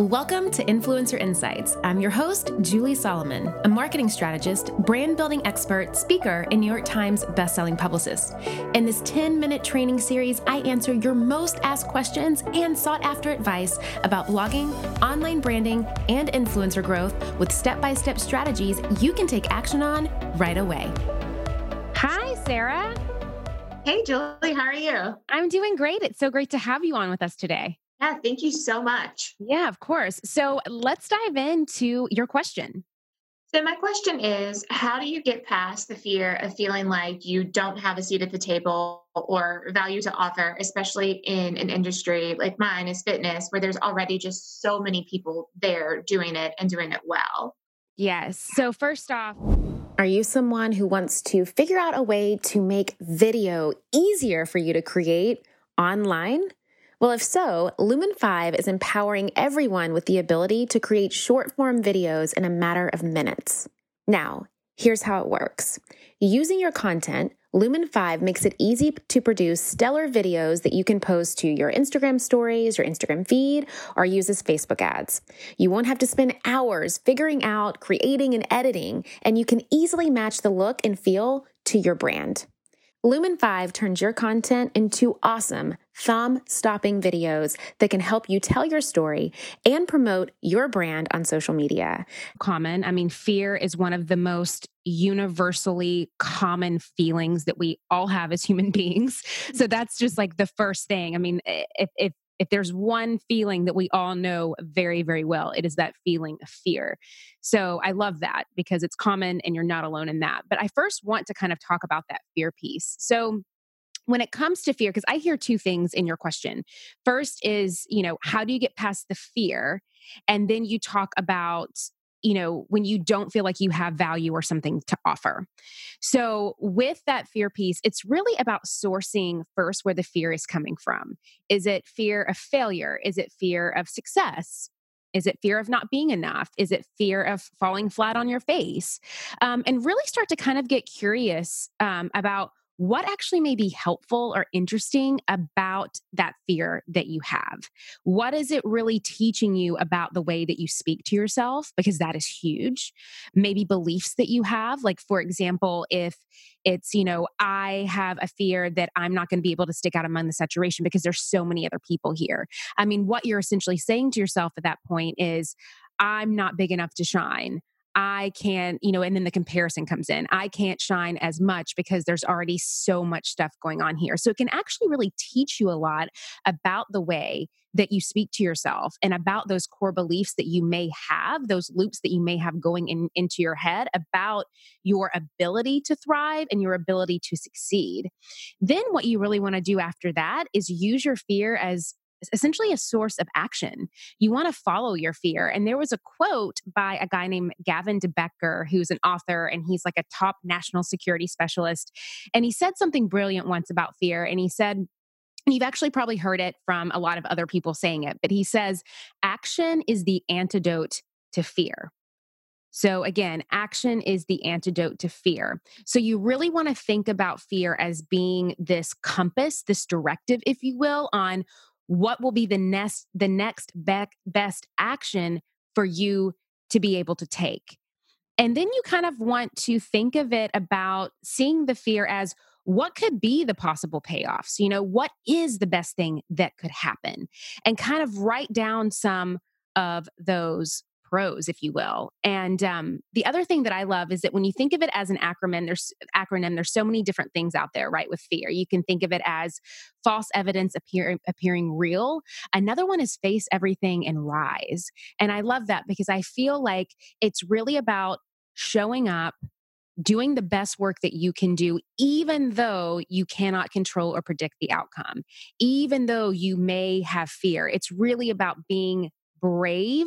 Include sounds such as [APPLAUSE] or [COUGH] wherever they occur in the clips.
Welcome to Influencer Insights. I'm your host, Julie Solomon, a marketing strategist, brand building expert, speaker, and New York Times bestselling publicist. In this 10 minute training series, I answer your most asked questions and sought after advice about blogging, online branding, and influencer growth with step by step strategies you can take action on right away. Hi, Sarah. Hey, Julie, how are you? I'm doing great. It's so great to have you on with us today. Yeah, thank you so much. Yeah, of course. So let's dive into your question. So, my question is How do you get past the fear of feeling like you don't have a seat at the table or value to offer, especially in an industry like mine is fitness, where there's already just so many people there doing it and doing it well? Yes. So, first off, are you someone who wants to figure out a way to make video easier for you to create online? Well, if so, Lumen 5 is empowering everyone with the ability to create short form videos in a matter of minutes. Now, here's how it works. Using your content, Lumen 5 makes it easy to produce stellar videos that you can post to your Instagram stories, your Instagram feed, or use as Facebook ads. You won't have to spend hours figuring out, creating, and editing, and you can easily match the look and feel to your brand. Lumen 5 turns your content into awesome, thumb stopping videos that can help you tell your story and promote your brand on social media. Common. I mean, fear is one of the most universally common feelings that we all have as human [LAUGHS] beings. So that's just like the first thing. I mean, if, if if there's one feeling that we all know very, very well, it is that feeling of fear. So I love that because it's common and you're not alone in that. But I first want to kind of talk about that fear piece. So when it comes to fear, because I hear two things in your question. First is, you know, how do you get past the fear? And then you talk about you know, when you don't feel like you have value or something to offer. So, with that fear piece, it's really about sourcing first where the fear is coming from. Is it fear of failure? Is it fear of success? Is it fear of not being enough? Is it fear of falling flat on your face? Um, and really start to kind of get curious um, about what actually may be helpful or interesting about that fear that you have. What is it really teaching you about the way that you speak to yourself? Because that is huge. Maybe beliefs that you have. Like, for example, if it's, you know, I have a fear that I'm not going to be able to stick out among the saturation because there's so many other people here. I mean, what you're essentially saying to yourself at that point is, I'm not big enough to shine. I can't, you know, and then the comparison comes in. I can't shine as much because there's already so much stuff going on here. So it can actually really teach you a lot about the way that you speak to yourself and about those core beliefs that you may have, those loops that you may have going in, into your head about your ability to thrive and your ability to succeed. Then, what you really want to do after that is use your fear as essentially a source of action. You want to follow your fear. And there was a quote by a guy named Gavin de Becker, who's an author and he's like a top national security specialist. And he said something brilliant once about fear. And he said, and you've actually probably heard it from a lot of other people saying it, but he says, action is the antidote to fear. So, again, action is the antidote to fear. So, you really want to think about fear as being this compass, this directive, if you will, on what will be the next the next be- best action for you to be able to take. And then you kind of want to think of it about seeing the fear as what could be the possible payoffs? You know what is the best thing that could happen? And kind of write down some of those pros, if you will. And um, the other thing that I love is that when you think of it as an acronym, there's acronym. There's so many different things out there, right? With fear, you can think of it as false evidence appear, appearing real. Another one is face everything and rise. And I love that because I feel like it's really about showing up doing the best work that you can do, even though you cannot control or predict the outcome, even though you may have fear. It's really about being brave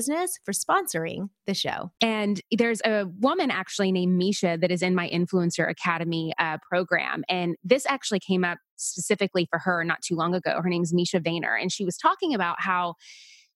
Business for sponsoring the show. And there's a woman actually named Misha that is in my Influencer Academy uh, program. And this actually came up specifically for her not too long ago. Her name's Misha Vayner. And she was talking about how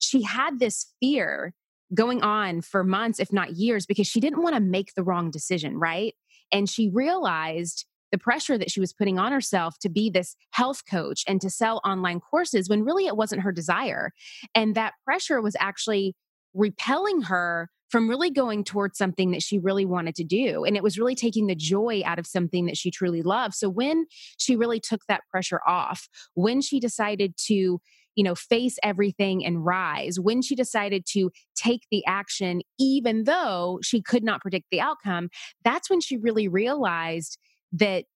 she had this fear going on for months, if not years, because she didn't want to make the wrong decision, right? And she realized the pressure that she was putting on herself to be this health coach and to sell online courses when really it wasn't her desire. And that pressure was actually repelling her from really going towards something that she really wanted to do. And it was really taking the joy out of something that she truly loved. So when she really took that pressure off, when she decided to, you know, face everything and rise, when she decided to take the action, even though she could not predict the outcome, that's when she really realized that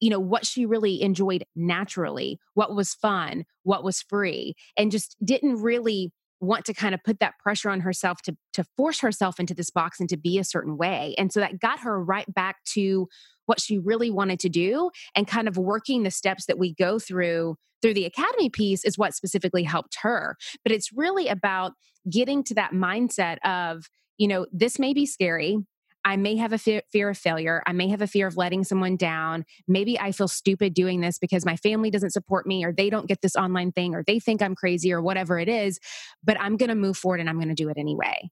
you know what she really enjoyed naturally what was fun what was free and just didn't really want to kind of put that pressure on herself to to force herself into this box and to be a certain way and so that got her right back to what she really wanted to do and kind of working the steps that we go through through the academy piece is what specifically helped her but it's really about getting to that mindset of you know this may be scary I may have a fear, of failure. I may have a fear of letting someone down. Maybe I feel stupid doing this because my family doesn't support me or they don't get this online thing or they think I'm crazy or whatever it is. But I'm going to move forward and I'm going to do it anyway.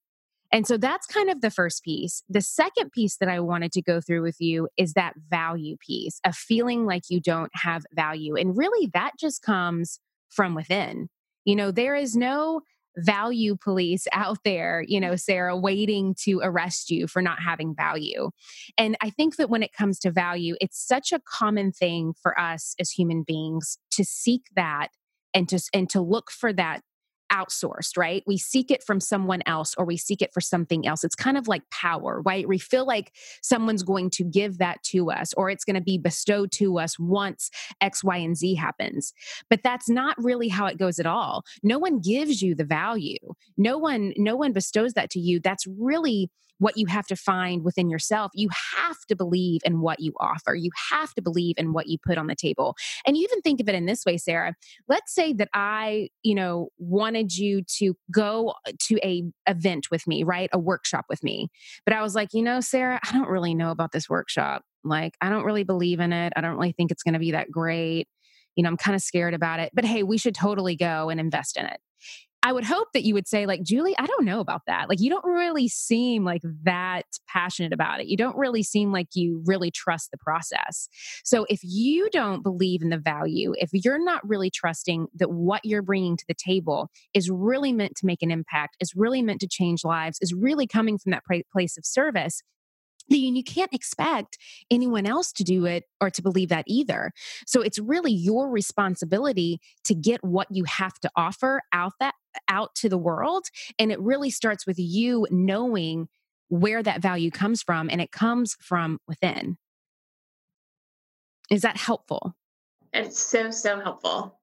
And so that's kind of the first piece. The second piece that I wanted to go through with you is that value piece of feeling like you don't have value. And really, that just comes from within. You know, there is no value police out there, you know, Sarah, waiting to arrest you for not having value. And I think that when it comes to value, it's such a common thing for us as human beings to seek that and to and to look for that outsourced, right? We seek it from someone else or we seek it for something else. It's kind of like power, right? We feel like someone's going to give that to us or it's going to be bestowed to us once X, Y, and Z happens. But that's not really how it goes at all. No one gives you the value. No one, no one bestows that to you. That's really what you have to find within yourself. You have to believe in what you offer. You have to believe in what you put on the table. And you even think of it in this way, Sarah. Let's say that I, you know, wanted you to go uh, to a event with me, right? A workshop with me. But I was like, you know, Sarah, I don't really know about this workshop. Like, I don't really believe in it. I don't really think it's going to be that great. You know, I'm kind of scared about it. But hey, we should totally go and invest in it. I would hope that you would say, like, Julie, I don't know about that. Like, you don't really seem like that passionate about it. You don't really seem like you really trust the process. So, if you don't believe in the value, if you're not really trusting that what you're bringing to the table is really meant to make an impact, is really meant to change lives, is really coming from that place of service, then you can't expect anyone else to do it or to believe that either. So it's really your responsibility to get what you have to offer out that out to the world and it really starts with you knowing where that value comes from and it comes from within. Is that helpful? It's so so helpful.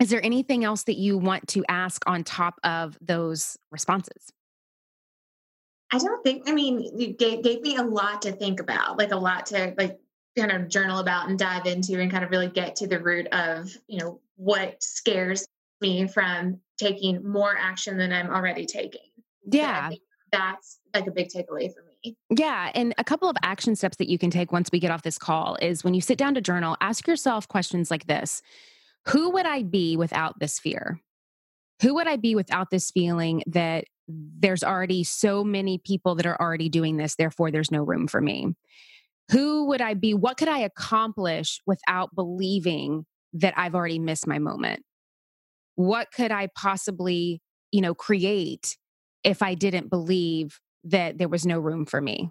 Is there anything else that you want to ask on top of those responses? I don't think, I mean, you gave, gave me a lot to think about, like a lot to like kind of journal about and dive into and kind of really get to the root of, you know, what scares me from taking more action than I'm already taking. Yeah. So that's like a big takeaway for me. Yeah. And a couple of action steps that you can take once we get off this call is when you sit down to journal, ask yourself questions like this Who would I be without this fear? Who would I be without this feeling that there's already so many people that are already doing this, therefore there's no room for me. who would I be? What could I accomplish without believing that I've already missed my moment? What could I possibly, you know, create if I didn't believe that there was no room for me?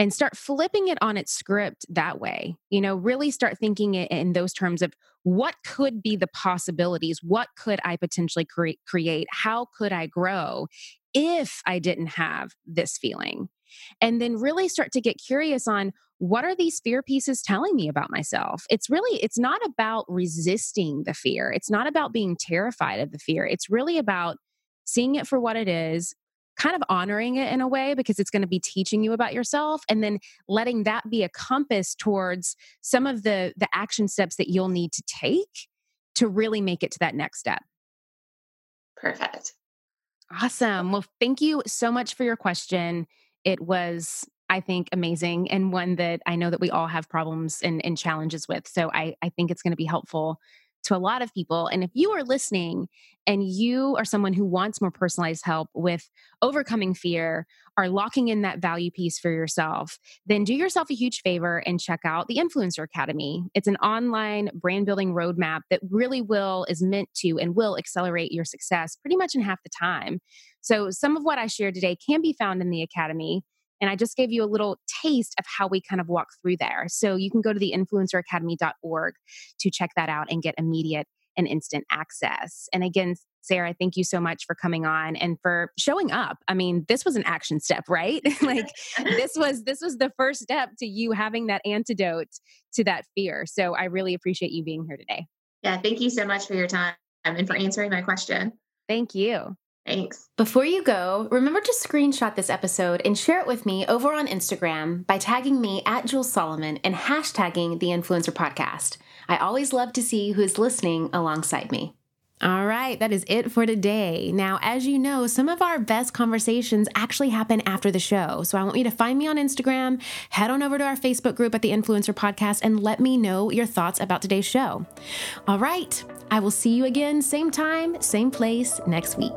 And start flipping it on its script that way. You know, really start thinking it in those terms of what could be the possibilities? What could I potentially cre- create? How could I grow if I didn't have this feeling? and then really start to get curious on what are these fear pieces telling me about myself it's really it's not about resisting the fear it's not about being terrified of the fear it's really about seeing it for what it is kind of honoring it in a way because it's going to be teaching you about yourself and then letting that be a compass towards some of the the action steps that you'll need to take to really make it to that next step. Perfect. Awesome. Well thank you so much for your question. It was I think amazing and one that I know that we all have problems and, and challenges with. So I, I think it's going to be helpful to a lot of people. And if you are listening and you are someone who wants more personalized help with overcoming fear or locking in that value piece for yourself, then do yourself a huge favor and check out the Influencer Academy. It's an online brand building roadmap that really will, is meant to, and will accelerate your success pretty much in half the time. So, some of what I shared today can be found in the Academy. And I just gave you a little taste of how we kind of walk through there. So you can go to the influenceracademy.org to check that out and get immediate and instant access. And again, Sarah, thank you so much for coming on and for showing up. I mean, this was an action step, right? [LAUGHS] like this was this was the first step to you having that antidote to that fear. So I really appreciate you being here today. Yeah, thank you so much for your time and for answering my question. Thank you. Thanks. Before you go, remember to screenshot this episode and share it with me over on Instagram by tagging me at Jules Solomon and hashtagging the Influencer Podcast. I always love to see who's listening alongside me. All right, that is it for today. Now, as you know, some of our best conversations actually happen after the show. So I want you to find me on Instagram, head on over to our Facebook group at the Influencer Podcast, and let me know your thoughts about today's show. All right, I will see you again, same time, same place next week.